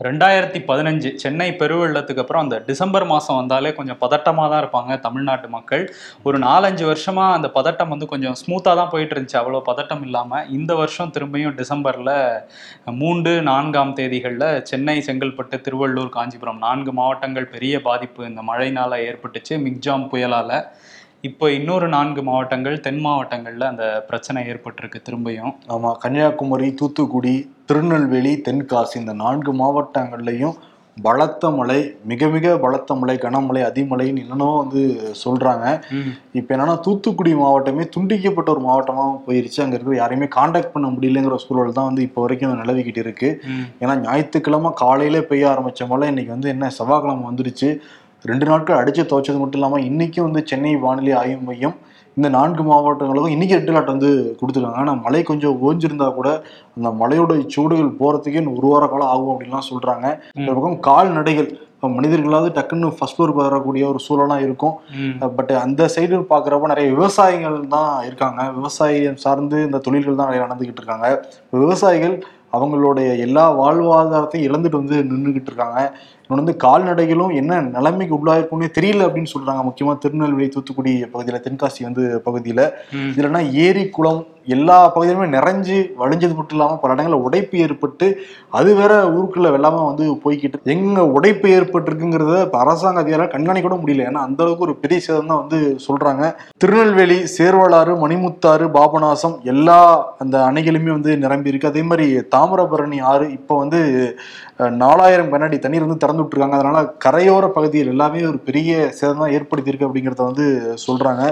ரெண்டாயிரத்தி பதினஞ்சு சென்னை பெருவெள்ளத்துக்கு அப்புறம் அந்த டிசம்பர் மாதம் வந்தாலே கொஞ்சம் பதட்டமாக தான் இருப்பாங்க தமிழ்நாட்டு மக்கள். ஒரு நாலஞ்சு வருஷமாக அந்த பதட்டம் வந்து கொஞ்சம் ஸ்மூத்தாக தான் போயிட்டு இருந்துச்சு அவ்வளோ பதட்டம் இல்லாமல் இந்த வருஷம் திரும்பியும் டிசம்பரில் மூன்று நான்காம் தேதிகளில் சென்னை செங்கல்பட்டு திருவள்ளூர் காஞ்சிபுரம் நான்கு மாவட்டங்கள் பெரிய பாதிப்பு. இந்த மழையினால் ஏற்பட்டுச்சு. மிக்ஜாம் புயலால் இப்போ இன்னொரு நான்கு மாவட்டங்கள் தென் மாவட்டங்களில் அந்த பிரச்சனை ஏற்பட்டிருக்கு திரும்பியும். ஆமா கன்னியாகுமரி தூத்துக்குடி திருநெல்வேலி தென்காசி இந்த நான்கு மாவட்டங்கள்லையும் பலத்த மழை மிக மிக பலத்த மழை கனமழை அதிமழைன்னு என்னென்னோ வந்து சொல்றாங்க. இப்போ என்னன்னா தூத்துக்குடி மாவட்டமே துண்டிக்கப்பட்ட ஒரு மாவட்டமா போயிருச்சு. அங்க இருக்கிற யாரையுமே காண்டாக்ட் பண்ண முடியலங்கிற சூழல் தான் வந்து இப்போ வரைக்கும் நிலவிக்கிட்டு இருக்கு. ஏன்னா ஞாயிற்றுக்கிழமை காலையில பெய்ய ஆரம்பிச்ச மழை இன்னைக்கு வந்து என்ன செவ்வாய்க்கிழமை வந்துருச்சு. ரெண்டு நாட்கள் அடிச்சு துவைச்சது மட்டும் இல்லாம இன்னைக்கும் வந்து சென்னை வானிலை ஆய்வு மையம் இந்த நான்கு மாவட்டங்களுக்கும் இன்னைக்கு ரெட் அலர்ட் வந்து கொடுத்துருக்காங்க. ஆனால் மழை கொஞ்சம் ஓஞ்சிருந்தா கூட அந்த மழையோட சூடுகள் போறதுக்கே இன்னும் ஒரு வார காலம் ஆகும் அப்படின்லாம் சொல்றாங்க. இந்த பக்கம் கால்நடைகள் இப்போ மனிதர்களாவது டக்குன்னு ஃபர்ஸ்ட் ஃப்ளோர் வரக்கூடிய ஒரு சூழலாம் இருக்கும். பட் அந்த சைடு பார்க்குறப்ப நிறைய விவசாயிகள் தான் இருக்காங்க. விவசாயம் சார்ந்து இந்த தொழில்கள் தான் நிறைய நடந்துகிட்டு இருக்காங்க. விவசாயிகள் அவங்களுடைய எல்லா வாழ்வாதாரத்தையும் இழந்துட்டு வந்து நின்றுகிட்டு இருக்காங்க. வந்து கால்நடைகளும் என்ன நிலைமைக்கு உள்ளாயிருக்கும்னே தெரியல அப்படின்னு சொல்றாங்க முக்கியமா திருநெல்வேலி தூத்துக்குடி பகுதியில் தென்காசி வந்து பகுதியில். இதுலன்னா ஏரி குளம் எல்லா பகுதியிலுமே நிறைஞ்சு வழிஞ்சது மட்டும் இல்லாமல் பல இடங்களில் உடைப்பு ஏற்பட்டு அது வேற ஊருக்குள்ள வெள்ளாம வந்து போய்கிட்டு. எங்க உடைப்பு ஏற்பட்டிருக்குங்கிறத இப்போ அரசாங்க அதிகாரிகள் கண்காணிக்க கூட முடியல. ஏன்னா அந்த அளவுக்கு ஒரு பெரிய சேதம் தான் வந்து சொல்றாங்க. திருநெல்வேலி சேர்வலாறு மணிமுத்தாறு பாபநாசம் எல்லா அந்த அணைகளுமே வந்து நிரம்பி இருக்கு. அதே மாதிரி தாமிரபரணி ஆறு இப்போ வந்து நாலாயிரம் கண்ணாடி தண்ணீர் வந்து திறந்து விட்டுருக்காங்க. அதனால கரையோர பகுதியில் எல்லாமே ஒரு பெரிய சேதம் தான் ஏற்படுத்தியிருக்கு அப்படிங்கிறத வந்து சொல்றாங்க.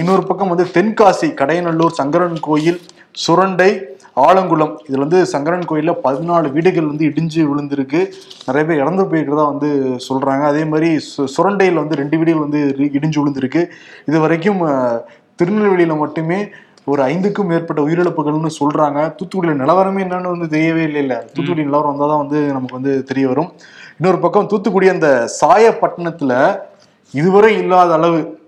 இன்னொரு பக்கம் வந்து தென்காசி கடையநல்லூர் சங்கரன் கோயில் சுரண்டை ஆலங்குளம். இதுல வந்து சங்கரன் கோயில்ல பதினாலு வீடுகள் வந்து இடிஞ்சு விழுந்திருக்கு. நிறைய பேர் இறந்து போயிருக்கிறதா வந்து சொல்றாங்க. அதே மாதிரி சு- சுரண்டையில் வந்து ரெண்டு வீடுகள் வந்து இடிஞ்சு விழுந்திருக்கு. இது வரைக்கும் திருநெல்வேலியில மட்டுமே ஒரு ஐந்துக்கும் மேற்பட்ட உயிரிழப்புகள்னு சொல்றாங்க. தூத்துக்குடியில நிலவரமே என்னன்னு வந்து தெரியவே இல்லை இல்ல தூத்துக்குடி நிலவரம் வந்தால் தான் வந்து நமக்கு வந்து தெரிய வரும். இன்னொரு பக்கம் தூத்துக்குடி அந்த சாயப்பட்டினத்துல இதுவரை இல்லாத அளவு.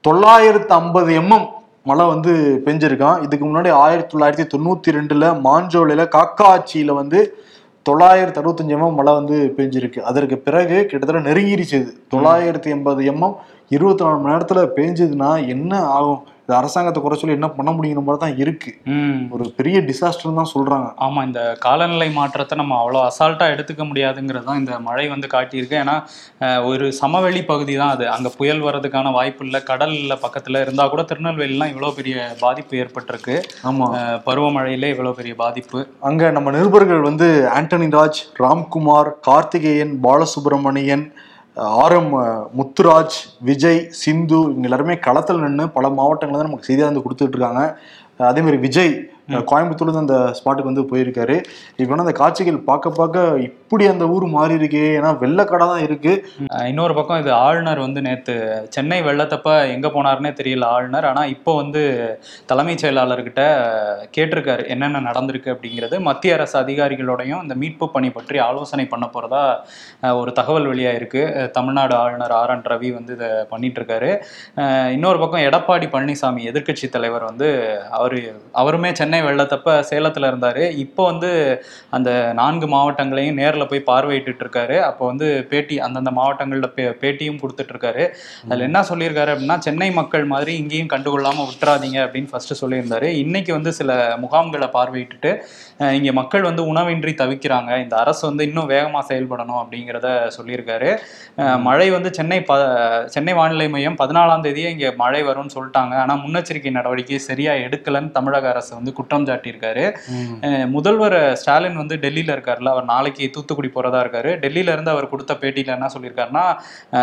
தொள்ளாயிரத்து ஐம்பது எம்எம் மழை வந்து பெஞ்சிருக்கான். இதுக்கு முன்னாடி ஆயிரத்தி தொள்ளாயிரத்தி தொண்ணூத்தி ரெண்டுல மாஞ்சோலையில காக்காச்சியில வந்து தொள்ளாயிரத்தி அறுபத்தஞ்சு எம்எம் மழை வந்து பெஞ்சிருக்கு. அதற்கு பிறகு கிட்டத்தட்ட நெருங்கிருச்சு தொள்ளாயிரத்தி எண்பது எம்எம் இருபத்தி நாலு மணி நேரத்துல பெஞ்சதுன்னா என்ன ஆகும்? இது அரசாங்கத்தை குறை சொல்லி என்ன பண்ண முடியுங்கிற மாதிரி தான் இருக்கு. ஒரு பெரிய டிசாஸ்டர் தான் சொல்றாங்க. ஆமா இந்த காலநிலை மாற்றத்தை நம்ம அவ்வளோ அசால்ட்டா எடுத்துக்க முடியாதுங்கிறது தான் இந்த மழை வந்து காட்டியிருக்கு. ஏன்னா ஒரு சமவெளி பகுதி தான் அது. அங்க புயல் வர்றதுக்கான வாய்ப்பு இல்லை. கடல் இல்ல பக்கத்துல இருந்தா கூட திருநெல்வேலிலாம் இவ்வளோ பெரிய பாதிப்பு ஏற்பட்டிருக்கு. ஆமா. பருவமழையிலே இவ்வளோ பெரிய பாதிப்பு. அங்க நம்ம நிருபர்கள் வந்து Antony Raj Ramkumar Karthikeyan Balasubramanian R M Muthuraj Vijay Sindhu இவங்க எல்லாருமே களத்தில் நின்று பல மாவட்டங்கள் தான் நமக்கு செய்தியாக வந்து கொடுத்துட்டு இருக்காங்க. விஜய் கோயம்புத்தூர்ல இருந்து அந்த ஸ்பாட்டுக்கு வந்து போயிருக்காரு. இப்போ அந்த காட்சிகள் பார்க்க பார்க்க இப்படி அந்த ஊர் மாறி இருக்கே. ஏன்னா வெள்ளக்கடை தான் இருக்கு. இன்னொரு பக்கம் இது ஆளுநர் வந்து நேத்து சென்னை வெள்ளத்தப்ப எங்க போனாருன்னே தெரியல ஆளுநர். ஆனா இப்போ வந்து தலைமைச் செயலாளர்கிட்ட கேட்டிருக்காரு என்னென்ன நடந்திருக்கு அப்படிங்கிறது. மத்திய அரசு அதிகாரிகளோடையும் இந்த மீட்பு பணி பற்றி ஆலோசனை பண்ண போறதா ஒரு தகவல் வெளியாயிருக்கு. இருக்குது தமிழ்நாடு ஆளுநர் ஆர். என். ரவி வந்து இதை பண்ணிட்டு இருக்காரு இன்னொரு பக்கம் எடப்பாடி பழனிசாமி எதிர்க்கட்சி தலைவர் வந்து அவரு அவருமே சென்னை வெள்ளத்தப்ப சேலத்தில் இருந்தார். இப்போ வந்து அந்த நான்கு மாவட்டங்களையும் நேரில் போய் பார்வையிட்டு இருக்காரு அப்போ வந்து பேட்டி அந்தந்த மாவட்டங்களில் பே பேட்டியும் கொடுத்துட்ருக்காரு. அதில் என்ன சொல்லியிருக்காரு அப்படின்னா சென்னை மக்கள் மாதிரி இங்கேயும் கண்டுகொள்ளாமல் விட்டுறாதீங்க அப்படின்னு ஃபஸ்ட்டு சொல்லியிருந்தாரு. இன்னைக்கு வந்து சில முகாம்களை பார்வையிட்டுட்டு இங்கே மக்கள் வந்து உணவின்றி தவிக்கிறாங்க. இந்த அரசு வந்து இன்னும் வேகமாக செயல்படணும் அப்படிங்கிறத சொல்லியிருக்காரு. மழை வந்து சென்னை ப சென்னை வானிலை மையம் பதினாலாம் தேதியே இங்கே மழை வரும்னு சொல்லிட்டாங்க. ஆனால் முன்னெச்சரிக்கை நடவடிக்கை சரியாக எடுக்கலைன்னு தமிழக அரசு வந்து குற்றம் சாட்டியிருக்காரு. அஹ் முதல்வர் ஸ்டாலின் வந்து டெல்லியில இருக்காருல்ல அவர் நாளைக்கு தூத்துக்குடி போறதா இருக்காரு. டெல்லியில இருந்து அவர் கொடுத்த பேட்டியில என்ன சொல்லியிருக்காருன்னா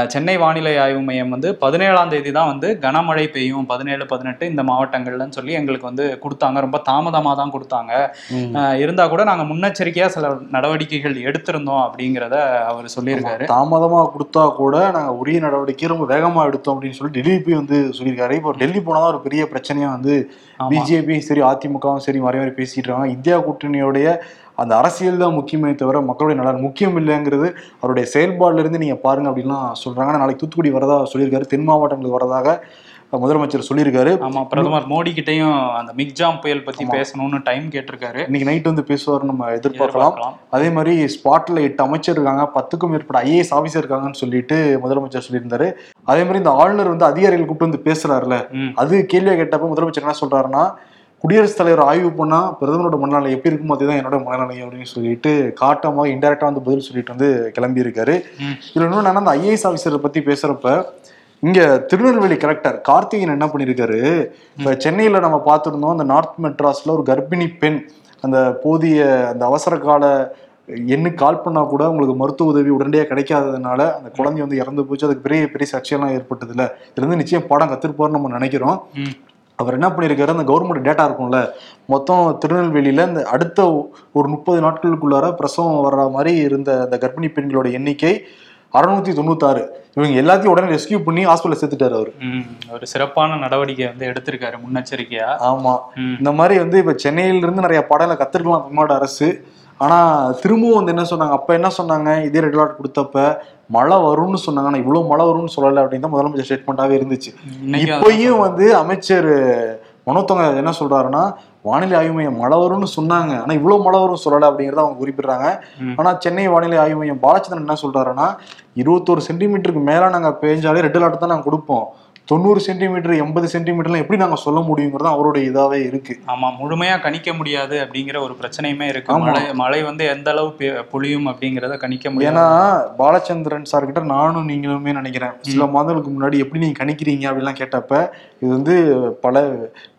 சென்னை வானிலை ஆய்வு மையம் வந்து பதினேழாம் தேதி தான் வந்து கனமழை பெய்யும். பதினேழு பதினெட்டு இந்த மாவட்டங்கள்லன்னு சொல்லி எங்களுக்கு வந்து கொடுத்தாங்க. ரொம்ப தாமதமா தான் கொடுத்தாங்க. ம். அஹ் இருந்தா கூட நாங்க முன்னெச்சரிக்கையா சில நடவடிக்கைகள் எடுத்திருந்தோம் அப்படிங்கிறத அவர் சொல்லியிருக்காரு. தாமதமா கொடுத்தா கூட நாங்க உரிய நடவடிக்கை ரொம்ப வேகமா எடுத்தோம் அப்படின்னு சொல்லி டெல்லி போய் வந்து சொல்லியிருக்காரு. இப்போ டெல்லி போனதான் ஒரு பெரிய பிரச்சனையா வந்து பிஜேபியும் பிஜேபி சரி அதிமுகவும் சரி மாறி மாதிரி பேசிட்டு இருக்காங்க. இந்தியா கூட்டணியோடைய அந்த அரசியல் தான் முக்கியமே தவிர மக்களுடைய நலன் முக்கியம் இல்லைங்கிறது அவருடைய செயல்பாடுல இருந்து நீங்க பாருங்க அப்படின்லாம் சொல்றாங்க. நாளைக்கு தூத்துக்குடி வரதா சொல்லியிருக்காரு. தென் மாவட்டங்களுக்கு வரதாக முதலமைச்சர் சொல்லியிருக்காரு ஆமா பிரதமர் மோடி கிட்டயும் அந்த மிக்ஜாம் புயல் பத்தி பேசணும்னு டைம் கேட்டிருக்காரு இன்னைக்கு நைட் வந்து பேசுவார் நம்ம எதிர்பார்க்கலாம். அதே மாதிரி ஸ்பாட்ல எட்டு அமைச்சர் இருக்காங்க பத்துக்கும் மேற்பட்ட ஐஏஎஸ் ஆபீசர் இருக்காங்கன்னு சொல்லிட்டு முதலமைச்சர் சொல்லியிருந்தாரு அதே மாதிரி இந்த ஆளுநர் வந்து அதிகாரிகள் கூப்பிட்டு வந்து பேசுறாருல. அது கேள்வியா கேட்டப்ப முதலமைச்சர் என்ன சொல்றாருன்னா குடியரசுத் தலைவர் ஆய்வு பண்ணா பிரதமரோட மனநிலை எப்படி இருக்குமோ அதுதான் என்னோட மனநிலை அப்படின்னு சொல்லிட்டு காட்டமாக இன்டெரக்டா வந்து பதில் சொல்லிட்டு வந்து கிளம்பி இருக்காரு. இதுல இன்னும் என்னன்னா அந்த ஐஏஎஸ் ஆபீசரை பத்தி பேசுறப்ப இங்க திருநெல்வேலி கலெக்டர் கார்த்திகேயன் என்ன பண்ணிருக்காரு? இப்ப சென்னையில நம்ம பார்த்திருந்தோம் அந்த நார்த் மெட்ராஸ்ல ஒரு கர்ப்பிணி பெண் அந்த போதிய அந்த அவசர கால எண்ணுக்கு கால் பண்ணா கூட உங்களுக்கு மருத்துவ உதவி உடனடியாக கிடைக்காததுனால அந்த குழந்தை வந்து இறந்து போச்சு. அதுக்கு பெரிய பெரிய சர்ச்சையெல்லாம் ஏற்பட்டதுல. இதுல இருந்து நிச்சயம் பாடம் கத்திருப்பாருன்னு நம்ம நினைக்கிறோம். அவர் என்ன பண்ணியிருக்காரு அந்த கவர்மெண்ட் டேட்டா இருக்கும்ல. மொத்தம் திருநெல்வேலியில இந்த அடுத்த ஒரு முப்பது நாட்களுக்குள்ளார பிரசவம் வர்ற மாதிரி இருந்த அந்த கர்ப்பிணி பெண்களோட எண்ணிக்கை அறுநூத்தி தொண்ணூத்தாறு. இவங்க எல்லாத்தையும் உடனே ரெஸ்கியூ பண்ணி ஹாஸ்பிட்டல் சேர்த்துட்டாரு அவர். ஒரு சிறப்பான நடவடிக்கை வந்து எடுத்திருக்காரு முன்னெச்சரிக்கையா? ஆமா. இந்த மாதிரி வந்து இப்ப சென்னையில இருந்து நிறைய பாடங்களை கத்துருக்கலாம் தமிழ்நாடு அரசு. ஆனா திரும்பவும் வந்து என்ன சொன்னாங்க? அப்ப என்ன சொன்னாங்க? இதே ரெட் அலர்ட் கொடுத்தப்ப மழை வரும்னு சொன்னாங்க. ஆனா இவ்வளவு மழை வரும்னு சொல்லல அப்படின்னு தான் முதலமைச்சர் ஸ்டேட்மெண்டாவே இருந்துச்சு. இப்பயும் வந்து அமைச்சர் மனோத்தங்க என்ன சொல்றாருன்னா வானிலை ஆய்வு மையம் மழை வரும்னு சொன்னாங்க. ஆனா இவ்வளவு மழை வரும் சொல்லல அப்படிங்கறத அவங்க குறிப்பிடுறாங்க. ஆனா சென்னை வானிலை ஆய்வு மையம் பாலச்சந்திரன் என்ன சொல்றாருன்னா இருபத்தோரு சென்டிமீட்டருக்கு மேல நாங்க பேஞ்சாலே ரெட் அலர்ட் தான் நாங்க கொடுப்போம். தொண்ணூறு சென்டிமீட்டர் எண்பது சென்டிமீட்டர்லாம் எப்படி நாங்க சொல்ல முடியுங்கிறது அவருடைய இதாவே இருக்கு. ஆமா முழுமையா கணிக்க முடியாது அப்படிங்கிற ஒரு பிரச்சனையுமே இருக்கு. மழை மழை வந்து எந்த அளவு பொழியும் அப்படிங்கறத கணிக்க முடியாது. ஏன்னா பாலச்சந்திரன் சார் கிட்ட நானும் நீங்களுமே நினைக்கிறேன். சில மாதங்களுக்கு முன்னாடி எப்படி நீங்க கணிக்கிறீங்க அப்படிலாம் கேட்டப்ப இது வந்து பல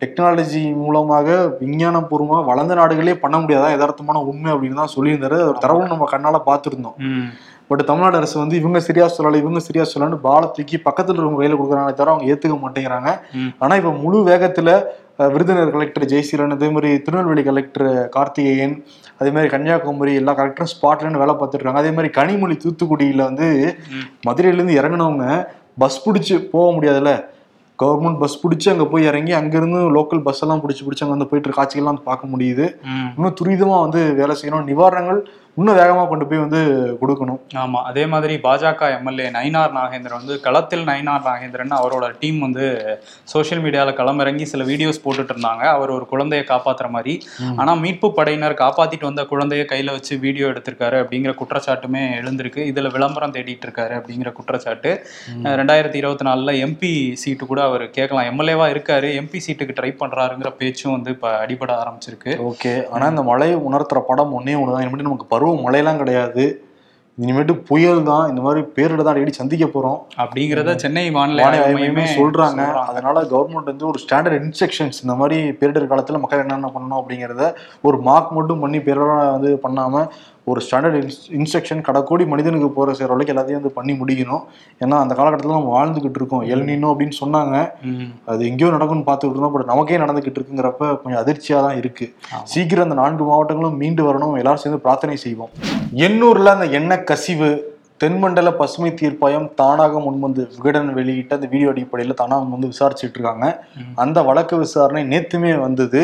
டெக்னாலஜி மூலமாக விஞ்ஞானபூர்வமா வளர்ந்த நாடுகளே பண்ண முடியாதான் யதார்த்தமான உண்மை அப்படின்னு தான் சொல்லியிருந்தாரு. ஒரு தரவு நம்ம கண்ணால பார்த்திருந்தோம். பட் தமிழ்நாடு அரசு வந்து இவங்க சரியா சொல்லலை இவங்க சரியா சொல்லலன்னு பாலை தூக்கி பக்கத்துல இருக்கவங்க கையில கொடுக்குறாங்களே தவிர அவங்க ஏத்துக்க மாட்டேங்கிறாங்க ம். ஆனா இப்ப முழு வேகத்துல விருதுநகர் கலெக்டர் ஜெயசீலன் அதே மாதிரி திருநெல்வேலி கலெக்டர் கார்த்திகேயன் அதே மாதிரி கன்னியாகுமரி எல்லா கலெக்டரும் ஸ்பாட்லன்னு வேலை பார்த்துட்டு இருக்காங்க அதே மாதிரி கனிமொழி தூத்துக்குடியில வந்து ம். மதுரையில இருந்து இறங்குனவங்க பஸ் பிடிச்சு போக முடியாதுல்ல கவர்மெண்ட் பஸ் பிடிச்சி அங்க போய் இறங்கி அங்கிருந்து லோக்கல் பஸ் எல்லாம் பிடிச்சி பிடிச்சி அங்க வந்து போயிட்டு காட்சிகள்லாம் வந்து பார்க்க முடியுது. இன்னும் துரிதமா வந்து வேலை செய்யணும் நிவாரணங்கள் இன்னும் வேகமா கொண்டு போய் வந்து கொடுக்கணும். ஆமா அதே மாதிரி பாஜக எம்எல்ஏ நயினார் நாகேந்திரன் வந்து களத்தில் நயினார் நாகேந்திரன் அவரோட டீம் வந்து சோஷியல் மீடியால களமிறங்கி சில வீடியோஸ் போட்டுட்டு இருந்தாங்க. அவர் ஒரு குழந்தையை காப்பாத்துற மாதிரி. ஆனா மீட்பு படையினர் காப்பாத்திட்டு வந்த குழந்தைய கையில வச்சு வீடியோ எடுத்திருக்காரு அப்படிங்கிற குற்றச்சாட்டுமே எழுந்திருக்கு. இதுல விளம்பரம் தேடிட்டு இருக்காரு அப்படிங்கிற குற்றச்சாட்டு. ரெண்டாயிரத்தி இருபத்தி நாலுல எம்பி சீட்டு கூட அவர் கேட்கலாம். எம்எல்ஏவா இருக்காரு. எம்பி சீட்டுக்கு ட்ரை பண்றாருங்கிற பேச்சும் வந்து இப்ப அடிபட ஆரம்பிச்சிருக்கு. ஓகே. ஆனா இந்த மழை உணர்த்துற படம் ஒன்னே ஒண்ணுதான். இனிமேட்டு நமக்கு பருவ மழையெல்லாம் கிடையாது. இனிமேட்டு புயல் தான் இந்த மாதிரி பேரிட தான் அடிக்கடி சந்திக்க போறோம். அப்படிங்கிறத சென்னை வானிலை சொல்றாங்க. அதனால கவர்மெண்ட் வந்து ஒரு ஸ்டாண்டர்ட் இன்ஸ்ட்ரக்ஷன்ஸ் இந்த மாதிரி பேரிடர் காலத்துல மக்கள் என்னென்ன பண்ணணும் அப்படிங்கறத ஒரு மார்க் மட்டும் பண்ணி பேரிட வந்து பண்ணாம ஒரு ஸ்டாண்டர்ட் இன்ஸ்ட்ரக்ஷன் கடக்கோடி மனிதனுக்கு போற சேர அளவுக்கு எல்லாத்தையும் வந்து பண்ணி முடிக்கணும். ஏன்னா அந்த காலகட்டத்தில் நம்ம வாழ்ந்துகிட்டு இருக்கோம். எல்னினோ அப்படின்னு சொன்னாங்க. அது எங்கேயோ நடக்கும்னு பார்த்துக்கிட்டு இருந்தோம். பட் நமக்கே நடந்துகிட்டு இருக்குங்கிறப்ப கொஞ்சம் அதிர்ச்சியா தான் இருக்கு. ஆமா. சீக்கிரம் அந்த நான்கு மாவட்டங்களும் மீண்டு வரணும். எல்லாரும் சேர்ந்து பிரார்த்தனை செய்வோம். எண்ணூர்ல அந்த எண்ணெய் கசிவு தென்மண்டல பசுமை தீர்ப்பாயம் தானாக முன்வந்து விகடன் வெளியிட்ட அந்த வீடியோ அடிப்படையில் தானாக வந்து விசாரிச்சுட்டு இருக்காங்க. அந்த வழக்கு விசாரணை நேத்துமே வந்தது.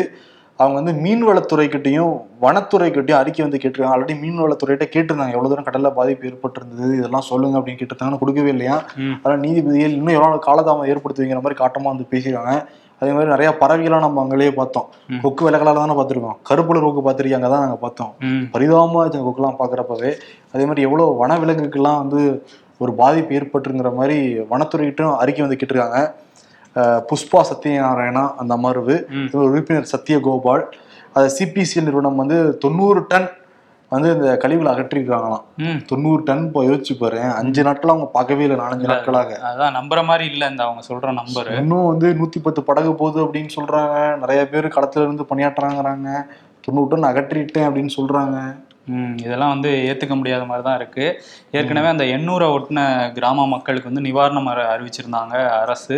அவங்க வந்து மீன்வளத்துறைக்கிட்டையும் வனத்துறைக்கிட்டையும் அறிக்கை வந்து கேட்டிருக்காங்க. ஆல்ரெடி மீன்வளத்துறையிட்ட கேட்டிருந்தாங்க. எவ்வளவு தூரம் கடல்ல பாதிப்பு ஏற்பட்டிருந்தது இதெல்லாம் சொல்லுங்க அப்படின்னு கேட்டிருந்தாங்க கொடுக்கவே இல்லையா. அதனால நீதிபதிகள் இன்னும் எவ்வளவு காலதாமம் ஏற்படுத்துவீங்கிற மாதிரி காட்டமா வந்து பேசியிருக்காங்க. அதே மாதிரி நிறைய பறவைகள்லாம் நம்ம அங்கேயே பார்த்தோம். கொக்கு விலகலால தானே பார்த்துருக்கோம். கருப்புல கொக்கு பார்த்துருக்காங்க. தான் நாங்கள் பார்த்தோம். ம். பரிதாபமா இருந்துச்சு கொக்குலாம் பார்க்குறப்பவே. அதே மாதிரி எவ்வளோ வனவிலங்குக்கெல்லாம் வந்து ஒரு பாதிப்பு ஏற்பட்டுங்கிற மாதிரி வனத்துறைகிட்டும் அறிக்கை வந்து கேட்டிருக்காங்க. புஷ்பா சத்யநாராயணா அந்த அமர்வு உறுப்பினர் சத்யகோபால். அது சிபிசிஎல் நிறுவனம் வந்து தொண்ணூறு டன் வந்து இந்த கழிவுகளை அகற்றிருக்காங்களாம். தொண்ணூறு டன் இப்போ யோசிச்சு பாரு. அஞ்சு நாட்கள் அவங்க பார்க்கவே இல்லை நாலஞ்சு நாட்களாக. அதான் நம்புற மாதிரி இல்ல இந்த அவங்க சொல்ற நம்பர். இன்னும் வந்து நூத்தி பத்து படகு போகுது அப்படின்னு சொல்றாங்க. நிறைய பேர் களத்துல இருந்து பணியாற்றுறாங்கிறாங்க. தொண்ணூறு டன் அகற்றிட்டேன் அப்படின்னு சொல்றாங்க. இதெல்லாம் வந்து ஏற்றுக்க முடியாத மாதிரி தான் இருக்குது ஏற்கனவே அந்த எண்ணூரை ஒட்டின கிராம மக்களுக்கு வந்து நிவாரணம் அறி- அறிவிச்சிருந்தாங்க அரசு.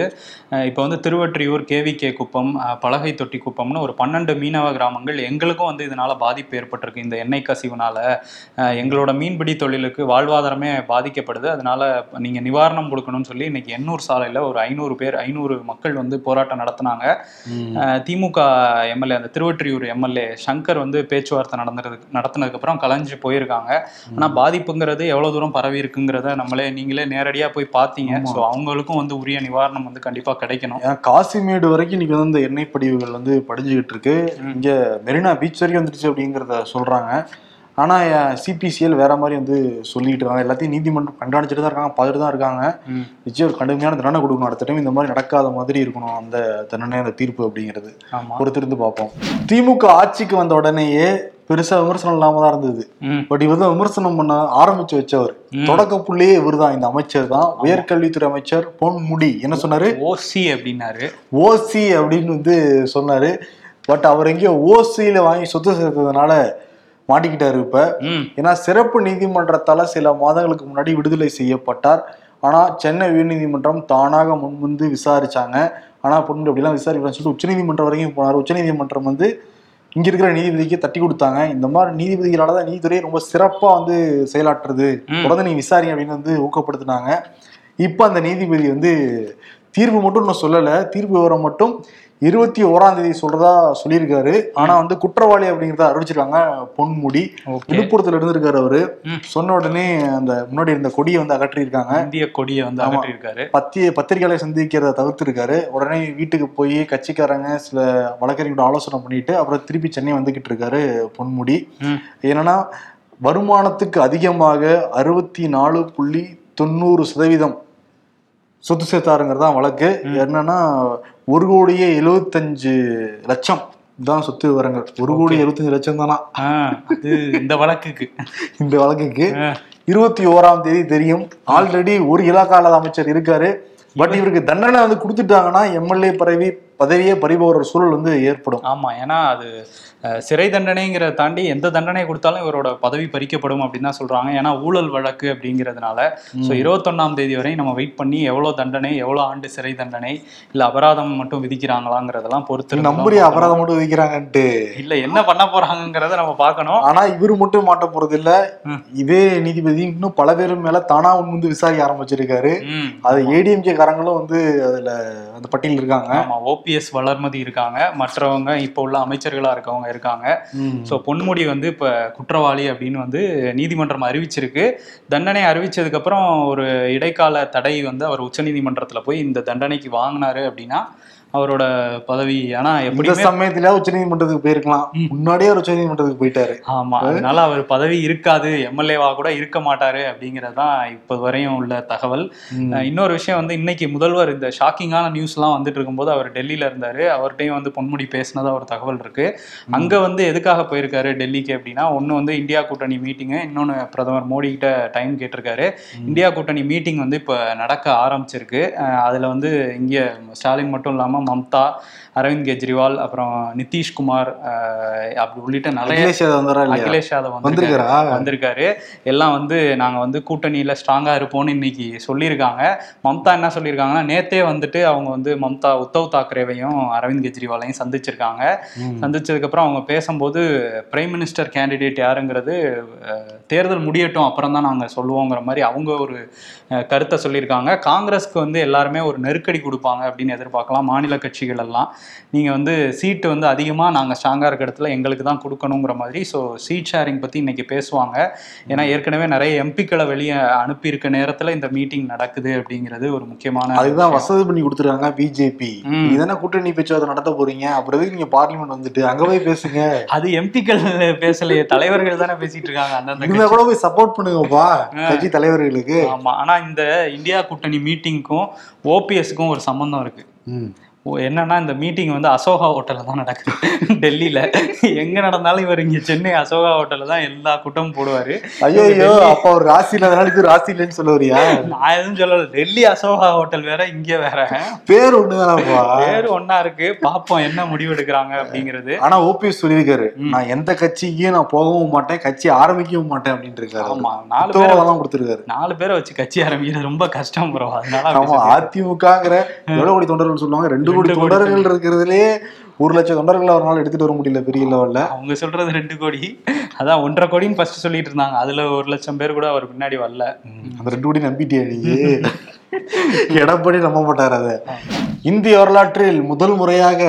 இப்போ வந்து திருவொற்றியூர் கேவிகே குப்பம் பலகை தொட்டி குப்பம்னு ஒரு பன்னெண்டு மீனவ கிராமங்கள் எங்களுக்கும் வந்து இதனால் பாதிப்பு ஏற்பட்டிருக்கு. இந்த எண்ணெய் கசிவுனால எங்களோட மீன்பிடி தொழிலுக்கு வாழ்வாதாரமே பாதிக்கப்படுது. அதனால நீங்கள் நிவாரணம் கொடுக்கணும்னு சொல்லி இன்னைக்கு எண்ணூர் சாலையில் ஒரு ஐநூறு பேர் ஐநூறு மக்கள் வந்து போராட்டம் நடத்தினாங்க. திமுக எம்எல்ஏ அந்த திருவொற்றியூர் எம்எல்ஏ சங்கர் வந்து பேச்சுவார்த்தை நடந்ததுக்கு நடத்தினதுக்கு அப்புறம் கலைஞ்சு போயிருக்காங்க. ஆனா பாதிப்புங்கிறது எவ்வளவு தூரம் பரவி இருக்குங்கிறத நம்மளே நீங்களே நேரடியா போய் பார்த்தீங்க ஸோ அவங்களுக்கும் வந்து உரிய நிவாரணம் வந்து கண்டிப்பா கிடைக்கணும். ஏன்னா காசிமேடு வரைக்கும் இன்னைக்கு வந்து இந்த எண்ணெய் படிவுகள் வந்து படிஞ்சுக்கிட்டு இருக்கு. இங்க மெரினா பீச் வரைக்கும் வந்துருச்சு அப்படிங்கிறத சொல்றாங்க. ஆனா சிபிசிஎல் வேற மாதிரி வந்து சொல்லிட்டு இருக்காங்க. எல்லாத்தையும் நீதிமன்றம் கண்காணிச்சுட்டு தான் இருக்காங்க பார்த்துட்டு தான் இருக்காங்க. நிச்சயம் ஒரு கடுமையான தண்டனை கொடுக்கணும். அடுத்த டைம் இந்த மாதிரி நடக்காத மாதிரி இருக்கணும் அந்த தண்டனை அந்த தீர்ப்பு அப்படிங்கிறது. பொறுத்திருந்து பார்ப்போம். திமுக ஆட்சிக்கு வந்த உடனேயே பெருசா விமர்சனம் இல்லாம தான் இருந்தது. பட் இவர் தான் விமர்சனம் பண்ண ஆரம்பிச்சு வச்சவர். தொடக்க புள்ளியே இவர் தான் இந்த அமைச்சர் தான். உயர்கல்வித்துறை அமைச்சர் பொன்முடி. என்ன சொன்னாரு? ஓசி அப்படின்னாரு. ஓசி அப்படின்னு வந்து சொன்னாரு. பட் அவர் எங்கேயோ ஓசியில வாங்கி சொத்து சேர்த்ததுனால மாட்டிக்கிட்டாரு இப்ப. ஏன்னா சிறப்பு நீதிமன்றத்தால சில மாதங்களுக்கு முன்னாடி விடுதலை செய்யப்பட்டார். ஆனா சென்னை உயர்நீதிமன்றம் தானாக முன்வந்து விசாரிச்சாங்க. ஆனா பொண்ணு அப்படிலாம் விசாரிக்கலாம்னு சொல்லிட்டு உச்சநீதிமன்றம் வரைக்கும் போனார். உச்சநீதிமன்றம் வந்து இங்க இருக்கிற நீதிபதிக்கு தட்டி கொடுத்தாங்க. இந்த மாதிரி நீதிபதிகளால தான் நீதித்துறை ரொம்ப சிறப்பா வந்து செயலாற்றுது ம். தொடர்ந்து நீ விசாரி அப்படின்னு வந்து ஊக்கப்படுத்தினாங்க. இப்ப அந்த நீதிபதி வந்து தீர்ப்பு மட்டும் இன்னும் சொல்லல. தீர்ப்பு விவரம் மட்டும் இருபத்தி ஓராம் தேதி சொல்றதா சொல்லியிருக்காரு. ஆனா வந்து குற்றவாளி அப்படிங்கறத அறிவிச்சிருக்காங்க பொன்முடி. விழுப்புரத்துல இருந்திருக்காரு அவரு. சொன்ன உடனே அந்த முன்னாடி இருந்த கொடியை வந்து அகற்றியிருக்காங்க. இந்திய கொடியை வந்து. அகற்றியிருக்காரு. பத்திய பத்திரிகையாளர் சந்திக்கிறத தவிர்த்திருக்காரு. உடனே வீட்டுக்கு போய் கட்சிக்காரங்க சில வழக்கறிஞரோட ஆலோசனை பண்ணிட்டு அப்புறம் திருப்பி சென்னை வந்துகிட்டு இருக்காரு பொன்முடி. என்னன்னா வருமானத்துக்கு அதிகமாக அறுபத்தி நாலு புள்ளி தொண்ணூறு சதவீதம் சொத்து சேர்த்தாருங்கிறதா வழக்கு. என்னன்னா ஒரு கோடியே எழுபத்தஞ்சு லட்சம் தான் சொத்து விவரங்கள். ஒரு கோடி எழுபத்தஞ்சு லட்சம் தானா? இந்த வழக்குக்கு. இந்த வழக்குக்கு. இருபத்தி ஓராம் தேதி தெரியும். ஆல்ரெடி ஒரு இலாக்கால அமைச்சர் இருக்காரு. பட் இவருக்கு தண்டனை வந்து கொடுத்துட்டாங்கன்னா எம்எல்ஏ பதவி பதவியே பறிபோகிற சூழல் வந்து ஏற்படும். ஆமா ஏன்னா அது சிறை தண்டனைங்கிறத தாண்டி எந்த தண்டனை கொடுத்தாலும் இவரோட பதவி பறிக்கப்படும் அப்படின்னு தான் சொல்றாங்க. ஏன்னா ஊழல் வழக்கு அப்படிங்கிறதுனால. ஸோ இருபத்தொன்னாம் தேதி வரை நம்ம வெயிட் பண்ணி எவ்வளோ தண்டனை எவ்வளோ ஆண்டு சிறை தண்டனை இல்ல அபராதம் மட்டும் விதிக்கிறாங்களாங்கிறதெல்லாம் பொறுத்து பார்க்கணும். அபராதம் மட்டும் விதிக்கிறாங்கன்ட்டு. இல்ல என்ன பண்ண போறாங்கங்கிறத நம்ம பார்க்கணும். ஆனா இவரு மட்டும் மாட்ட போறது இல்ல. இதே நீதிபதி இன்னும் பல பேரும் மேல தானா வந்து விசாரிக்க ஆரம்பிச்சிருக்காரு. அது ஏடிஎம்கே காரங்களும் வந்து அதுல அந்த பட்டியல் இருக்காங்க. ஆமா ஓபிஎஸ் வளர்மதி இருக்காங்க. மற்றவங்க இப்போ உள்ள அமைச்சர்களா இருக்கவங்க இருக்காங்க. ஸோ பொன்முடி வந்து இப்போ குற்றவாளி அப்படின்னு வந்து நீதிமன்றம் அறிவிச்சிருக்கு. தண்டனை அறிவிச்சதுக்கப்புறம் ஒரு இடைக்கால தடை வந்து அவர் உச்சநீதிமன்றத்தில் போய் இந்த தண்டனைக்கு வாங்கினாரு அப்படின்னா அவரோட பதவி. ஆனா எப்படியுமே சமயத்துல உச்சநீதிமன்றத்துக்கு போயிருக்கலாம். முன்னாடியே அவர் உச்சநீதிமன்றத்துக்கு போயிட்டாரு. ஆமா அதனால அவர் பதவி இருக்காது. எம்எல்ஏவா கூட இருக்க மாட்டாரு அப்படிங்கிறது தான் இப்போ வரையும் உள்ள தகவல். இன்னொரு விஷயம் வந்து இன்னைக்கு முதல்வர் இந்த ஷாக்கிங்கான நியூஸ்லாம் வந்துட்டு இருக்கும்போது அவர் டெல்லியில இருந்தாரு. அவர்கிட்டயும் வந்து பொன்முடி பேசினதா ஒரு தகவல் இருக்கு. அங்க வந்து எதுக்காக போயிருக்காரு டெல்லிக்கு அப்படின்னா ஒன்னு வந்து இந்தியா கூட்டணி மீட்டிங்கு இன்னொன்னு பிரதமர் மோடி கிட்ட டைம் கேட்டிருக்காரு. இந்தியா கூட்டணி மீட்டிங் வந்து இப்ப நடக்க ஆரம்பிச்சிருக்கு. அதுல வந்து இங்க ஸ்டாலின் மட்டும் இல்லாம மம்தா அரவிந்த் கெஜ்ரிவால் அப்புறம் நிதிஷ்குமார் அப்படி உள்ளிட்ட நிறைய அகிலேஷ் யாதவ் வந்திருக்காரா? எல்லாம் வந்து நாங்க வந்து கூட்டணியில ஸ்ட்ராங்கா இருப்போம்னு இன்னைக்கு சொல்லியிருக்காங்க. மம்தா என்ன சொல்லியிருக்காங்கன்னா நேத்தே வந்துட்டு அவங்க வந்து மம்தா உத்தவ் தாக்கரேவையும் அரவிந்த் கெஜ்ரிவாலையும் சந்திச்சிருக்காங்க. ம். சந்திச்சதுக்கு அப்புறம் அவங்க பேசும்போது பிரைம் மினிஸ்டர் கேண்டிடேட் யாருங்கிறது தேர்தல் முடியட்டும் அப்புறம் தான் நாங்க சொல்லுவோங்கிற மாதிரி அவங்க ஒரு கருத்தை சொல்லியிருக்காங்க. காங்கிரஸ்க்கு வந்து எல்லாருமே ஒரு நெருக்கடி கொடுப்பாங்க அப்படின்னு எதிர்பார்க்கலாம். மாநில கட்சிகள் எல்லாம். நீங்க வந்து சீட்டு வந்து அதிகமா நாங்க ஸ்ட்ராங்கா இருக்க இடத்துல எங்களுக்கு தான் கொடுக்கணுங்கிற மாதிரி. ஸோ சீட் ஷேரிங் பத்தி இன்னைக்கு பேசுவாங்க. ஏன்னா ஏற்கனவே நிறைய எம்பிக்களை வெளியே அனுப்பியிருக்க நேரத்துல இந்த மீட்டிங் நடக்குது அப்படிங்கிறது ஒரு முக்கியமான அதுதான். வசதி பண்ணி கொடுத்துருக்காங்க பிஜேபி ம். நீங்க தானே கூட்டணி பேச்சுவார்த்தை நடத்த போறீங்க? அப்புறம் நீங்க பார்லிமெண்ட் வந்துட்டு? அங்க போய் பேசுங்க. அது எம்பிக்கள் பேசலையே தலைவர்கள் தானே பேசிட்டு இருக்காங்க இருந்தா கூட போய் சப்போர்ட் பண்ணுங்கப்பா கட்சி தலைவர்களுக்கு. ஆமா ஆனா இந்த இந்தியா கூட்டணி மீட்டிங்க்கும் ஓபிஎஸ்க்கும் ஒரு சம்பந்தம் இருக்கு. என்னன்னா இந்த மீட்டிங் வந்து அசோகா ஹோட்டல்ல தான் நடக்குது. டெல்லியில. எங்க நடந்தாலும் இவர் இங்க சென்னை அசோகா ஹோட்டல்ல தான் எல்லா கூட்டமும் போடுவாரு. ஐயோ ஐயோ அப்ப அவர் ராசி இல்லாதனால இது ராசி இல்லைன்னு சொல்ல வரியா நான் எதுவும் சொல்லல. டெல்லி அசோகா ஹோட்டல் வேற இங்க வேற. பேர் ஒண்ணுதானப்பா? பேரு ஒண்ணா இருக்கு. பாப்போம் என்ன முடிவு எடுக்கிறாங்க அப்படிங்கிறது. ஆனா ஓபிஎஸ் சொல்லியிருக்காரு. நான் எந்த கட்சிக்கும் நான் போகவும் மாட்டேன் கட்சி ஆரம்பிக்கவும் மாட்டேன் அப்படின்னு இருக்காரு ஆமா நாலு பேரை உத்தரவாதம் கொடுத்திருக்காரு. நாலு பேரை வச்சு கட்சி ஆரம்பிக்கிறது ரொம்ப கஷ்டம் ப்ரோ அதனால அப்படி ஆமா சொல்லியிருக்காரு. அதிமுகங்கிற எவ்வளவு கோடி தொண்டர்கள் சொல்லுவாங்க? ரெண்டு கோடி தொண்டர்கள் இருக்கிறதுலயே ஒரு லட்சம் தொண்டர்கள் அவரால் எடுத்துட்டு வர முடியல பெரிய லெவல்ல. அவங்க சொல்றது ரெண்டு கோடி. அதான் ஒன்றரை கோடின்னு ஃபர்ஸ்ட் சொல்லிட்டு இருந்தாங்க. அதுல ஒரு லட்சம் பேர் கூட அவர் பின்னாடி வரல. அந்த ரெண்டு கோடி நம்பிட்டியா நீ எடப்பாடி நம்ப மாட்டார் அத. இந்திய வரலாற்றில் முதல் முறையாக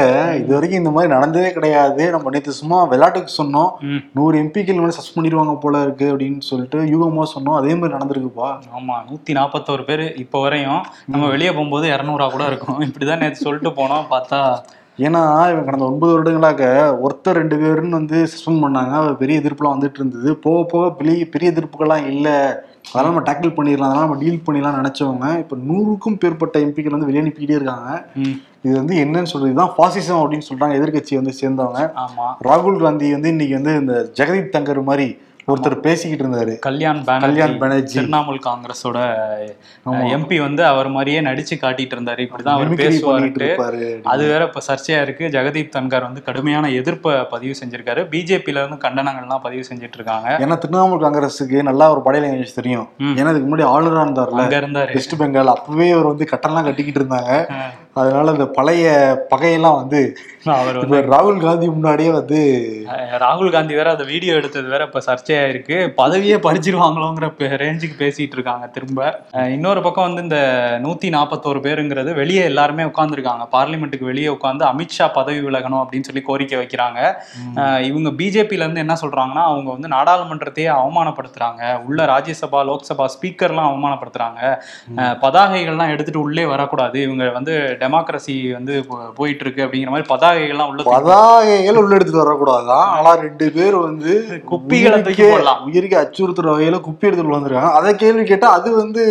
இது வரைக்கும் இந்த மாதிரி நடந்ததே கிடையாது. நம்ம நேற்று சும்மா விளையாட்டுக்கு சொன்னோம். நூறு எம்பிக்கள் மேலே சஸ்பெண்ட் பண்ணிடுவாங்க போல இருக்கு அப்படின்னு சொல்லிட்டு யூகமா சொன்னோம். அதே மாதிரி நடந்திருக்குப்பா. ஆமா நூத்தி நாற்பத்தோரு பேர் இப்போ வரையும் நம்ம வெளியே போகும்போது இரநூறா கூட இருக்கும். இப்படிதான் நேற்று சொல்லிட்டு போனோம். பார்த்தா ஏன்னா இவன் கடந்த ஒன்பது வருடங்களாக ஒருத்தர் ரெண்டு பேருன்னு வந்து சஸ்பெண்ட் பண்ணாங்க. பெரிய எதிர்ப்புலாம் வந்துட்டு இருந்தது. போக போக பெரிய பெரிய எதிர்ப்புகள்லாம் இல்லை. அதெல்லாம் நம்ம டேக்கிள் பண்ணிடலாம். அதெல்லாம் நம்ம டீல் பண்ணிடலாம் நினைச்சவங்க இப்போ நூறுக்கும் மேற்பட்ட எம்பிக்கள் வந்து வெளியே அனுப்பிக்கிட்டே இருக்காங்க. இது வந்து என்னன்னு சொல்றது? இதுதான் பாசிசம் அப்படின்னு சொல்றாங்க. எதிர்க்கட்சி வந்து சேர்ந்தவங்க. ஆமா. ராகுல் காந்தி வந்து இன்னைக்கு வந்து இந்த ஜெகதீப் தங்கர் மாதிரி ஒருத்தர் பேசிக்கிட்டு இருந்தாரு. கல்யாண் கல்யாண் பானர்ஜி. திரிணாமுல் காங்கிரஸோட. எம்பி வந்து அவர் மாதிரியே நடிச்சு காட்டிட்டு இருந்தாரு. இப்படிதான் அவர் பேசுவாருட்டு அது வேற இப்ப சர்ச்சையா இருக்கு. ஜெகதீப் தன்கர் வந்து கடுமையான எதிர்ப்பை பதிவு செஞ்சிருக்காரு. பிஜேபில இருந்து கண்டனங்கள்லாம் பதிவு செஞ்சுட்டு இருக்காங்க ஏன்னா திரிணாமுல் காங்கிரஸுக்கு நல்லா ஒரு படை லாங்குவேஜ் தெரியும். ஏன்னா இதுக்கு முன்னாடி ஆளுநரா இருந்தார்ல. அங்க இருந்தாரு. வெஸ்ட் பெங்கால் அப்பவே அவர் வந்து கட்டணம்லாம் கட்டிக்கிட்டு இருந்தாங்க. அதனால இந்த பழைய பகையெல்லாம் வந்து அவர் வந்து ராகுல் காந்தி முன்னாடியே வந்து ராகுல் காந்தி வேற அந்த வீடியோ எடுத்தது வேற இப்ப சர்ச்சையா இருக்கு. பதவியே பறிச்சிருவாங்களோங்கிற பே- ரேஞ்சுக்கு பேசிட்டு இருக்காங்க திரும்ப. இன்னொரு பக்கம் வந்து இந்த நூத்தி நாற்பத்தோரு பேருங்கிறது வெளியே எல்லாருமே உட்காந்துருக்காங்க பார்லிமெண்ட்டுக்கு வெளியே உட்காந்து அமித்ஷா பதவி விலகணும் அப்படின்னு சொல்லி கோரிக்கை வைக்கிறாங்க. இவங்க பிஜேபில இருந்து என்ன சொல்றாங்கன்னா அவங்க வந்து நாடாளுமன்றத்தையே அவமானப்படுத்துறாங்க. உள்ள ராஜ்யசபா லோக்சபா ஸ்பீக்கர்லாம் அவமானப்படுத்துறாங்க. பதாகைகள்லாம் எடுத்துட்டு உள்ளே வரக்கூடாது. இவங்க வந்து டெமோக்ரஸி வந்து போயிட்டு இருக்கு அப்படிங்கிற மாதிரி பதாகைகள்லாம் உள்ள தூக்கி பதாகைகள் உள்ள எடுத்துட்டு வரக்கூடாதான் ஆனா ரெண்டு பேர் வந்து குப்பிகளை தூக்கி போடலாம். உயிருக்கு அச்சுறுத்துற வகையில குப்பி எடுத்துட்டு வந்திருக்காங்க. அதை கேள்வி கேட்டா அது வந்து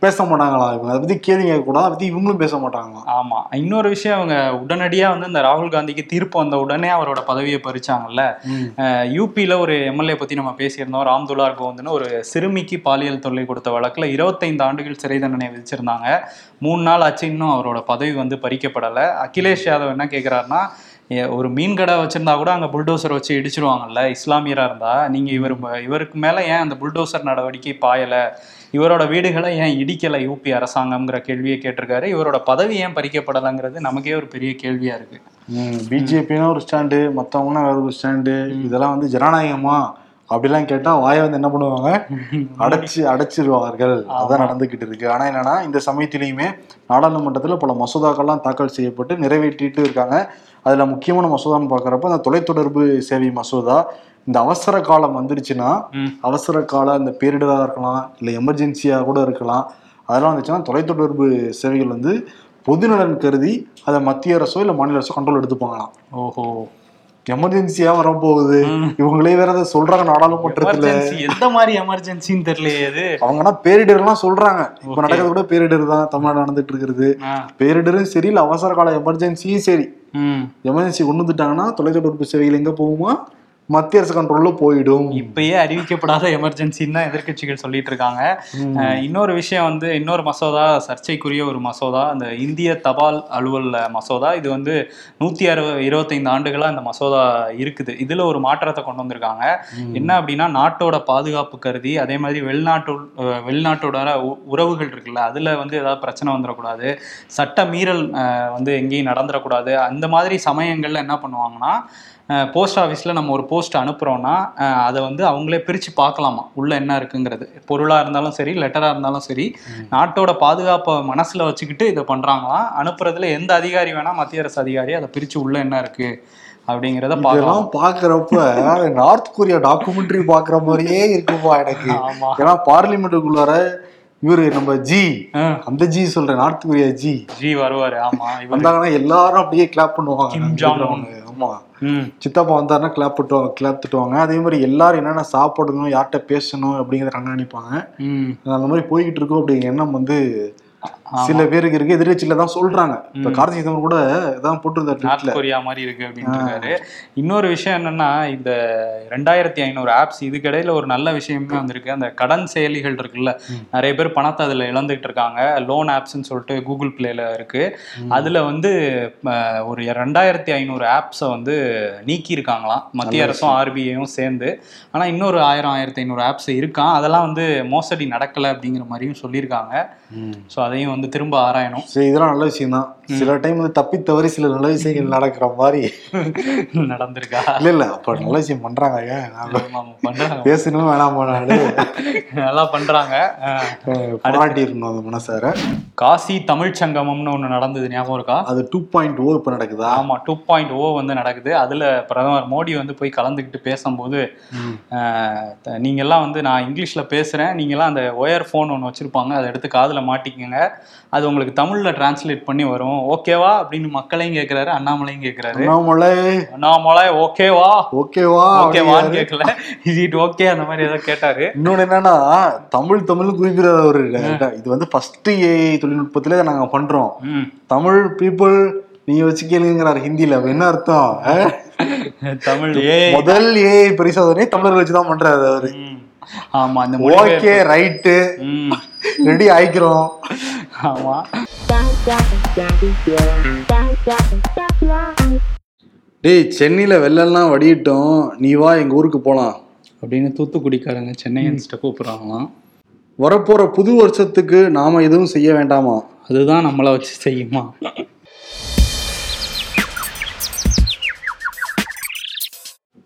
பேச மாட்டாங்களாம் இவங்க அதை பத்தி கேள்வி கேட்க கூடாது அதை பத்தி இவங்களும் பேச மாட்டாங்களாம் ஆமா. இன்னொரு விஷயம் அவங்க உடனடியா வந்து இந்த ராகுல் காந்திக்கு தீர்ப்பு வந்த உடனே அவரோட பதவியை பறிச்சாங்கல்ல. யூபியில ஒரு எம்எல்ஏ பத்தி நம்ம பேசியிருந்தோம். ராம் துலார் ஒரு சிறுமிக்கு பாலியல் தொல்லை கொடுத்த வழக்குல இருபத்தைந்து ஆண்டுகள் சிறை தண்டனை விதிச்சிருந்தாங்க. மூணு நாள் ஆச்சு இன்னும் அவரோட பதவி வந்து பறிக்கப்படலை. அகிலேஷ் யாதவ் என்ன கேக்குறாருன்னா ஏ, ஒரு மீன் கடை வச்சிருந்தா கூட அங்க புல்டோசர் வச்சு இடிச்சிருவாங்கல்ல இஸ்லாமியரா இருந்தா? நீங்க இவர் இவருக்கு மேல ஏன் அந்த புல்டோசர் நடவடிக்கை பாயல? இவரோட வீடுகளை ஏன் இடிக்கல யூபி அரசாங்கம்ங்கிற கேள்வியை கேட்டிருக்காரு. இவரோட பதவி ஏன் பறிக்கப்படலைங்கிறது நமக்கே ஒரு பெரிய கேள்வியா இருக்கு. பிஜேபினா ஒரு ஸ்டாண்டு மத்தவங்கன்னா வேற ஒரு ஸ்டாண்டு. இதெல்லாம் வந்து ஜனநாயகமா? அப்படிலாம் கேட்டா வாயை வந்து என்ன பண்ணுவாங்க? அடைச்சு அடைச்சிருவார்கள். அதான் நடந்துகிட்டு இருக்கு. ஆனா என்னன்னா இந்த சமயத்திலையுமே நாடாளுமன்றத்துல பல மசோதாக்கள்லாம் தாக்கல் செய்யப்பட்டு நிறைவேற்றிட்டு இருக்காங்க. அதுல முக்கியமான மசோதான்னு பாக்குறப்ப அந்த தொலைத்தொடர்பு சேவை மசோதா இந்த அவசர காலம் வந்துருச்சுன்னா. அவசர கால இந்த பேரிடரா இருக்கலாம் இல்ல எமர்ஜென்சியா கூட இருக்கலாம். அதெல்லாம் வந்துச்சுன்னா தொலைத்தொடர்பு சேவைகள் வந்து பொதுநலன் கருதி அதை மத்திய அரசோ இல்ல மாநில அரசோ கண்ட்ரோல் எடுத்துப்பாங்களாம். ஓஹோ. எமர்ஜென்சியா வரப்போகுது. இவங்களே வேற அதை சொல்றாங்க நாடாளுமன்றத்துல. எந்த மாதிரி எமர்ஜென்சின்னு தெரியலையே இது அவங்கன்னா பேரிடர்லாம் சொல்றாங்க. இப்ப நடக்கிறது கூட பேரிடர் தான் தமிழ்நாடு நடந்துட்டு இருக்கிறது பேரிடரும் சரி இல்ல அவசர கால எமர்ஜென்சியும் சரி. எமர்ஜென்சி கொண்டு வந்துட்டாங்கன்னா தொலைத்தொடர்பு சேவைகள் எங்க போகுமா? மத்திய அரசு கண்ட்ரோல்ல போயிடும். இப்பயே அறிவிக்கப்படாத எமர்ஜென்சின்னு தான் எதிர்க்கட்சிகள் சொல்லிட்டு இருக்காங்க. இன்னொரு விஷயம் வந்து இன்னொரு மசோதா சர்ச்சைக்குரிய ஒரு மசோதா அந்த இந்திய தபால் அலுவல் மசோதா. இது வந்து நூத்தி அறுபது இருபத்தைந்து ஆண்டுகளா இந்த மசோதா இருக்குது. இதுல ஒரு மாற்றத்தை கொண்டு வந்திருக்காங்க. என்ன அப்படின்னா நாட்டோட பாதுகாப்பு கருதி அதே மாதிரி வெளிநாட்டு வெளிநாட்டோட உறவுகள் இருக்குல்ல அதுல வந்து ஏதாவது பிரச்சனை வந்துடக்கூடாது. சட்ட மீறல் வந்து எங்கேயும் நடந்துடக்கூடாது. அந்த மாதிரி சமயங்கள்ல என்ன பண்ணுவாங்கன்னா போஸ்ட் ஆஃபீஸில் நம்ம ஒரு போஸ்ட் அனுப்புகிறோன்னா அதை வந்து அவங்களே பிரித்து பார்க்கலாமா? உள்ள என்ன இருக்குங்கிறது. பொருளாக இருந்தாலும் சரி லெட்டராக இருந்தாலும் சரி நாட்டோட பாதுகாப்பை மனசில் வச்சுக்கிட்டு இதை பண்ணுறாங்களாம் அனுப்புறதுல எந்த அதிகாரி வேணால் மத்திய அரசு அதிகாரி அதை பிரித்து உள்ள என்ன இருக்குது அப்படிங்கிறத பார்க்கலாம். பாக்குறப்ப நார்த் கொரியா டாக்குமெண்ட்ரி பாக்குற மாதிரியே இருக்குப்பா எனக்கு. ஏன்னா பார்லிமெண்ட்டுக்குள்ளார இவரு நம்ம ஜி அந்த ஜி சொல்றேன் நார்த் கொரியா ஜி ஜி வருவாரு ஆமா வந்தாங்கன்னா எல்லாரும் அப்படியே கிளாப் பண்ணுவாங்க. Kim Jong Un. ஆமா ம். சித்தப்பா வந்தாருன்னா கிளாப் பண்ணுவாங்க கிளாப் திட்டுவாங்க. அதே மாதிரி எல்லாரும் என்னென்ன சாப்பிடணும் யார்கிட்ட பேசணும் அப்படிங்கிறத கண்காணிப்பாங்க. அந்த மாதிரி போய்கிட்டு இருக்கோம் அப்படிங்கிற எண்ணம் வந்து சில பேருக்கு இருக்கு எதிர்கட்சியில தான் சொல்றாங்க. இப்ப கார்த்திக் சிதம்பரம் கூட இதான் போட்டிருந்தாரு நார்த் கொரியா மாதிரி இருக்கு அப்படின்னு இருக்காரு. இன்னொரு விஷயம் என்னன்னா இந்த ரெண்டாயிரத்தி ஐநூறு ஆப்ஸ் இதுக்கிடையில ஒரு நல்ல விஷயமே வந்திருக்கு. அந்த கடன் செயலிகள் இருக்குல்ல நிறைய பேர் பணத்தை அதுல இழந்துகிட்டு இருக்காங்க. லோன் ஆப்ஸ்ன்னு சொல்லிட்டு கூகுள் பிளேல இருக்கு. அதுல வந்து ஒரு ரெண்டாயிரத்தி ஐநூறு ஆப்ஸை வந்து நீக்கி இருக்காங்களாம் மத்திய அரசும் ஆர்பிஐயும் சேர்ந்து. ஆனா இன்னொரு ஆயிரம் ஆயிரத்தி ஐநூறு ஆப்ஸ் இருக்கான் அதெல்லாம் வந்து மோசடி நடக்கல அப்படிங்கிற மாதிரியும் சொல்லியிருக்காங்க. ஸோ அதையும் வந்து வந்து திரும்ப ஆராயணும். சரி இதெல்லாம் நல்ல விஷயம் தான் சில டைம் வந்து தப்பி தவறி சில நல்ல விஷயங்கள் நடக்கிற மாதிரி. நடந்திருக்கா? இல்ல இல்ல அப்ப நல்ல விஷயம் பண்றாங்க பேசணும் வேணாம் போனாடு நல்லா பண்றாங்க. பாராட்டி இருக்கணும் அந்த மனசார. காசி தமிழ் சங்கமம்னு ஒண்ணு நடந்தது ஞாபகம் இருக்கா? அது டூ பாயிண்ட் ஓ இப்ப நடக்குதா? ஆமா டூ பாயிண்ட் ஓ வந்து நடக்குது. அதுல பிரதமர் மோடி வந்து போய் கலந்துக்கிட்டு பேசும்போது நீங்க எல்லாம் வந்து நான் இங்கிலீஷ்ல பேசுறேன். நீங்க எல்லாம் அந்த ஒயர் ஃபோன் ஒன்று வச்சிருப்பாங்க. அதை எடுத்து காதுல மாட்டிக்கங்க. அது உங்களுக்கு தமிழ்ல டிரான்ஸ்லேட் பண்ணி வரும். ஓகேவா அப்படின்னு மக்களையும் கேக்குறாரு அண்ணாமலையும் கேக்குறாரு அண்ணாமலை. அண்ணாமலை ஓகேவா ஓகேவா ஓகேவான்னு கேட்கல. இஸ் இட் ஓகே அந்த மாதிரி ஏதோ கேட்டாரு. இன்னொன்னு என்னன்னா தமிழ் தமிழ் குறிப்பிட ஒரு இது வந்து ஃபர்ஸ்ட் ஏஐ தொழில்நுட்பத்துல நாங்க பண்றோம். தமிழ் பீப்புள் நீங்க வச்சு கேளுங்கிறாரு ஹிந்தில அப்ப என்ன அர்த்தம்? தமிழ் ஏ முதல் ஏஐ பரிசோதனை தமிழர்கள் வச்சு தான் பண்றாரு அவரு. ஆமா இந்த ஓகே ரைட்டு ரெடி ஆயிக்கிறோம். ஆமா. டேய் சென்னையில வெள்ளம்லாம் வடியிட்டோம். நீ வா எங்க ஊருக்கு போலாம். அப்படின்னு தூத்துக்குடிக்காரங்க சென்னையன்ஸ்ட கூப்பிடுறாங்களாம். வரப்போற புது வருஷத்துக்கு நாம எதுவும் செய்ய வேண்டாமா? அதுதான் நம்மளை வச்சு செய்யுமா?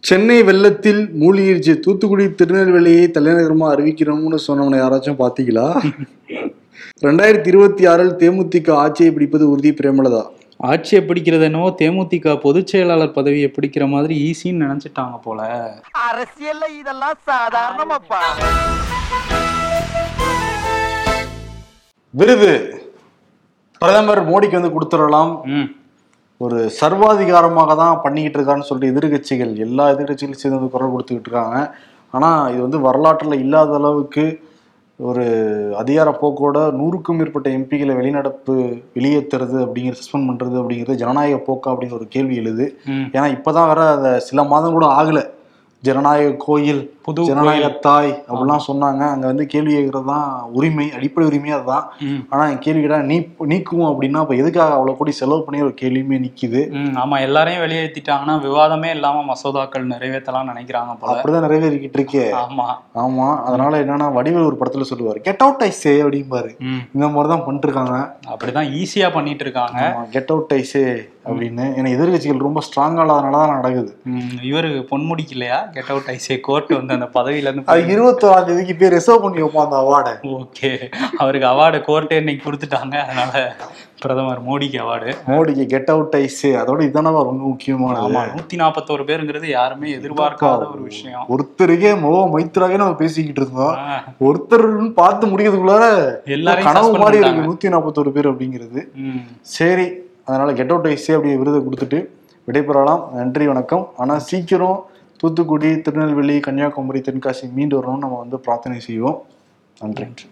சென்னை வெள்ளத்தில் மூழ்கிருச்சு தூத்துக்குடி திருநெல்வேலியை தலைநகரமா அறிவிக்கிறோம்னு சொன்னவனை யாராச்சும் பாத்தீங்களா? ரெண்டாயிரத்தி இருபத்தி ஆறில் தேமுதிக ஆட்சியை பிடிப்பது உறுதி பிரேமலதா? ஆட்சியை பிடிக்கிறது என்னவோ தேமுதிக பொதுச் செயலாளர் பதவியை பிடிக்கிற மாதிரி ஈஸின்னு நினைச்சிட்டாங்க போல. அரசியல்ல இதெல்லாம் சாதாரணமாப்பா. விருது பிரதமர் மோடிக்கு வந்து கொடுத்துடலாம். ம். ஒரு சர்வாதிகாரமாக தான் பண்ணிக்கிட்டு இருக்கான்னு சொல்லிட்டு எதிர்கட்சிகள் எல்லா எதிர்கட்சிகளும் சேர்ந்து வந்து குரல் கொடுத்துக்கிட்டு இருக்காங்க. ஆனா இது வந்து வரலாற்றுல இல்லாத அளவுக்கு ஒரு அதிகார போக்கோட நூறுக்கும் மேற்பட்ட எம்பிகளை வெளிநடப்பு வெளியேற்றுறது அப்படிங்கிற சஸ்பெண்ட் பண்றது அப்படிங்கிறது ஜனநாயக போக்கா அப்படிங்கிற ஒரு கேள்வி எழுது. ஏன்னா இப்பதான் வர அந்த சில மாதம் கூட ஆகல ஜனநாயக கோயில் புது ஜனநாயக தாய் அப்படிலாம் சொன்னாங்க. அங்க வந்து கேள்வி கேட்கறது தான் உரிமை அடிப்படை உரிமையே அதுதான். ஆனா கேள்வி கேட்டா நீ நீக்குவோம் அப்படின்னா அப்ப எதுக்காக அவ்வளவு கோடி செலவு பண்ணி ஒரு கேள்வியுமே நிக்குது? ஆமா. எல்லாரையும் வெளியேற்றிட்டாங்கன்னா விவாதமே இல்லாம மசோதாக்கள் நிறைவேற்றலாம் நினைக்கிறாங்க போல. அப்படிதான் நிறைவேறிக்கிட்டு இருக்கே. ஆமா. ஆமா. அதனால என்னன்னா வடிவேல் ஒரு படத்துல சொல்லுவாரு கெட் அவுட் ஐஸே அப்படிம்பாரு. ம். இந்த மாதிரிதான் பண்ணிட்டு இருக்காங்க அப்படிதான் ஈஸியா பண்ணிட்டு இருக்காங்க கெட் அவுட் ஐஸே அப்படின்னு. ஏன்னா எதிர்கட்சிகள் ரொம்ப ஸ்ட்ராங்கா இல்லாதனாலதான் நடக்குது. இவரு பொன்முடிக்கு இல்லையா? கெட் அவுட் ஐசே கோர்ட் வந்து அந்த பதவியில இருந்து அது இருபத்தோராம் தேதிக்கு பேர் ரிசர்வ் பண்ணி வைப்போம் அந்த அவார்டை ஓகே. அவருக்கு அவார்டு கோர்ட்டே இன்னைக்கு கொடுத்துட்டாங்க. அதனால பிரதமர் மோடிக்கு அவார்டு மோடிக்கு கெட் அவுட் ஐஸே அதோட இதுதானே ரொம்ப முக்கியமானது ஆமா நூத்தி நாற்பத்தோரு பேருங்கிறது யாருமே எதிர்பார்க்காத ஒரு விஷயம். ஒருத்தருக்கே மோ மைத்ராகவே நம்ம பேசிக்கிட்டு இருந்தோம். ஆ, ஒருத்தர்னு பார்த்து முடிக்கிறதுக்குள்ளார எல்லாரையும் கனவு மாதிரி. இருக்கு நூத்தி நாற்பத்தோரு பேர் அப்படிங்கிறது. சரி அதனால கெட் அவுட் ஐஸே அப்படி விருதை கொடுத்துட்டு விடைபெறலாம். நன்றி வணக்கம். ஆனா சீக்கிரம் தூத்துக்குடி திருநெல்வேலி கன்னியாகுமரி தென்காசி மீண்டு வரணும்னு நம்ம வந்து பிரார்த்தனை செய்வோம். நன்றி.